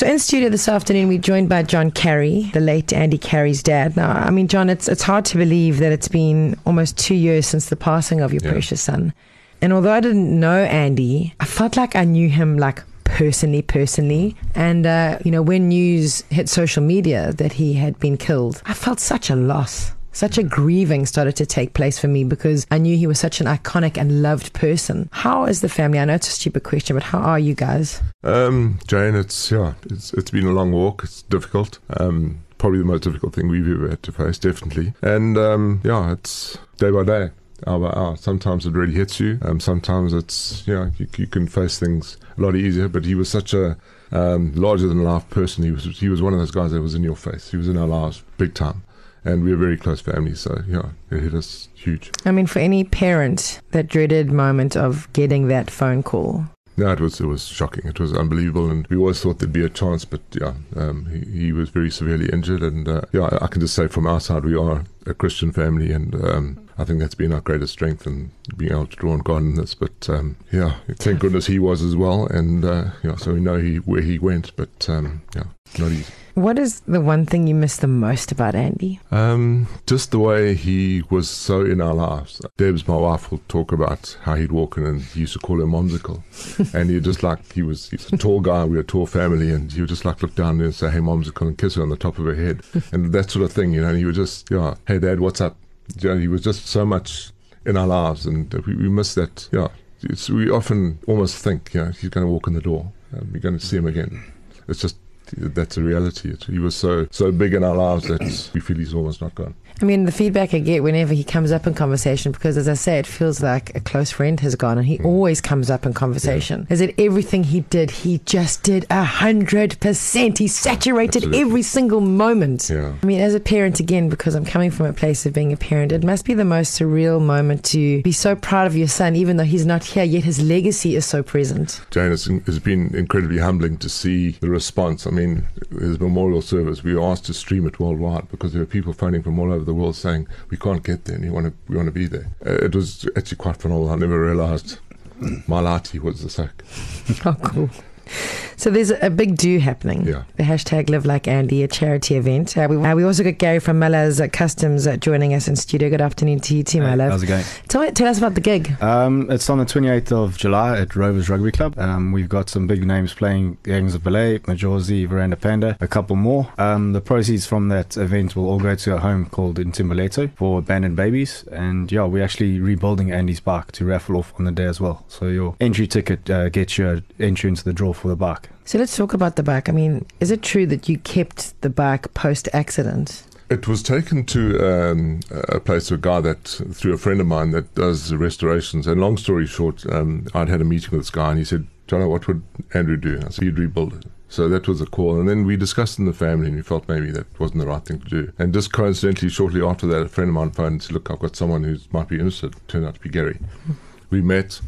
So in studio this afternoon, we're joined by John Carey, the late Andy Carey's dad. Now, I mean, John, it's it's hard to believe that it's been almost two years since the passing of your Yeah. precious son. And although I didn't know Andy, I felt like I knew him like personally, personally. And uh, you know, when news hit social media that he had been killed, I felt such a loss. Such a grieving started to take place for me because I knew he was such an iconic and loved person. How is the family? I know it's a stupid question, but how are you guys? Um, Jane, it's yeah, it's it's been a long walk. It's difficult. Um, probably the most difficult thing we've ever had to face, definitely. And um, yeah, it's day by day, hour by hour. Sometimes it really hits you. Um, sometimes it's you you, you can face things a lot easier. But he was such a um, larger than life person. He was he was one of those guys that was in your face. He was in our lives big time. And we're very close family, so yeah, it hit us huge. I mean, for any parent, that dreaded moment of getting that phone call. No, it was it was shocking. It was unbelievable, and we always thought there'd be a chance, but yeah, um, he, he was very severely injured, and uh, yeah, I, I can just say from our side, we are a Christian family, and um, I think that's been our greatest strength and being able to draw on God in this. But um, yeah, thank goodness he was as well, and uh, yeah, so we know he where he went, but um, yeah, not easy. What is the one thing you miss the most about Andy? Um, just the way he was so in our lives. Debs, my wife, will talk about how he'd walk in and he used to call him Momsicle. and he just like, he was he's a tall guy, we were a tall family, and he would just like look down there and say, hey, Momsicle, and kiss her on the top of her head. and that sort of thing, you know, and he would just, yeah, hey, Dad, what's up? You know, he was just so much in our lives, and we, we miss that, yeah. It's, we often almost think, you know, he's going to walk in the door, and we're going to see him again. It's just, that's a reality. It, he was so so big in our lives that we feel he's almost not gone. I mean, the feedback I get whenever he comes up in conversation, because as I say, it feels like a close friend has gone, and he mm. always comes up in conversation. Is that everything he did, he just did a hundred percent. He saturated Absolutely. every single moment. Yeah. I mean, as a parent, again, because I'm coming from a place of being a parent, it must be the most surreal moment to be so proud of your son, even though he's not here, yet his legacy is so present. Jane, it's, it's been incredibly humbling to see the response. I mean, his memorial service, we were asked to stream it worldwide because there were people phoning from all over the world saying, we can't get there and you want to, we want to be there. Uh, it was actually quite phenomenal. I never realized my Lati was the sack. Oh, cool. So there's a big do happening. Yeah. The hashtag Live Like Andy, a charity event. Uh, we, uh, we also got Gary from Mellors uh, Customs uh, joining us in studio. Good afternoon to you too, my Hey, love. How's it going? Tell, tell us about the gig. Um, it's on the 28th of July at Rovers Rugby Club. Um, we've got some big names playing Gangs of Ballet, Majozi, Veranda Panda, a couple more. Um, the proceeds from that event will all go to a home called in for abandoned babies. And yeah, we're actually rebuilding Andy's bike to raffle off on the day as well. So your entry ticket uh, gets you entry into the draw for the bike. So let's talk about the bike. I mean, is it true that you kept the bike post accident? It was taken to um, a place to a guy that, through a friend of mine that does restorations. And long story short, um, I'd had a meeting with this guy and he said, Jono, what would Andrew do? I said, he'd rebuild it. So that was a call. And then we discussed in the family and we felt maybe that wasn't the right thing to do. And just coincidentally, shortly after that, a friend of mine phoned and said, look, I've got someone who might be interested. Turned out to be Gary. We met.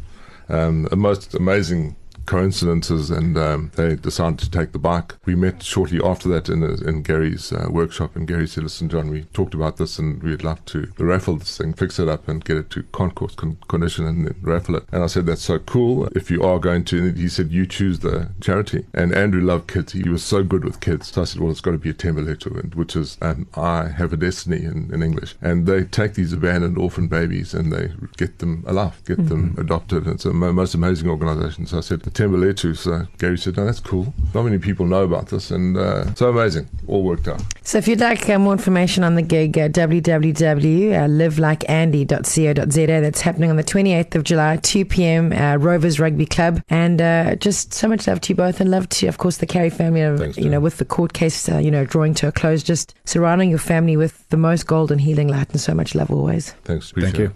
Um, the most amazing coincidences and um, they decided to take the bike. We met shortly after that in, in Gary's uh, workshop and Gary said, listen John, we talked about this and we'd love to raffle this thing, fix it up and get it to concourse con- condition and then raffle it. And I said, that's so cool. If you are going to, and he said, you choose the charity. And Andrew loved kids. He was so good with kids. So I said, well, it's got to be a Tembeleto, which is um, I have a destiny in, in English. And they take these abandoned orphan babies and they get them alive, get them adopted. It's a mo- most amazing organization. So I said, the Timberletu. So Gary said, no, that's cool. Not many people know about this. And uh, so amazing. All worked out. So if you'd like uh, more information on the gig, uh, www.livelikeandy.co.za. That's happening on the 28th of July, 2 p.m. Uh, Rovers Rugby Club. And uh, just so much love to you both, and love to, of course, the Carey family. Of, Thanks, you know, with the court case, uh, you know, drawing to a close, just surrounding your family with the most golden healing light and so much love always. Thanks. Thank you. it.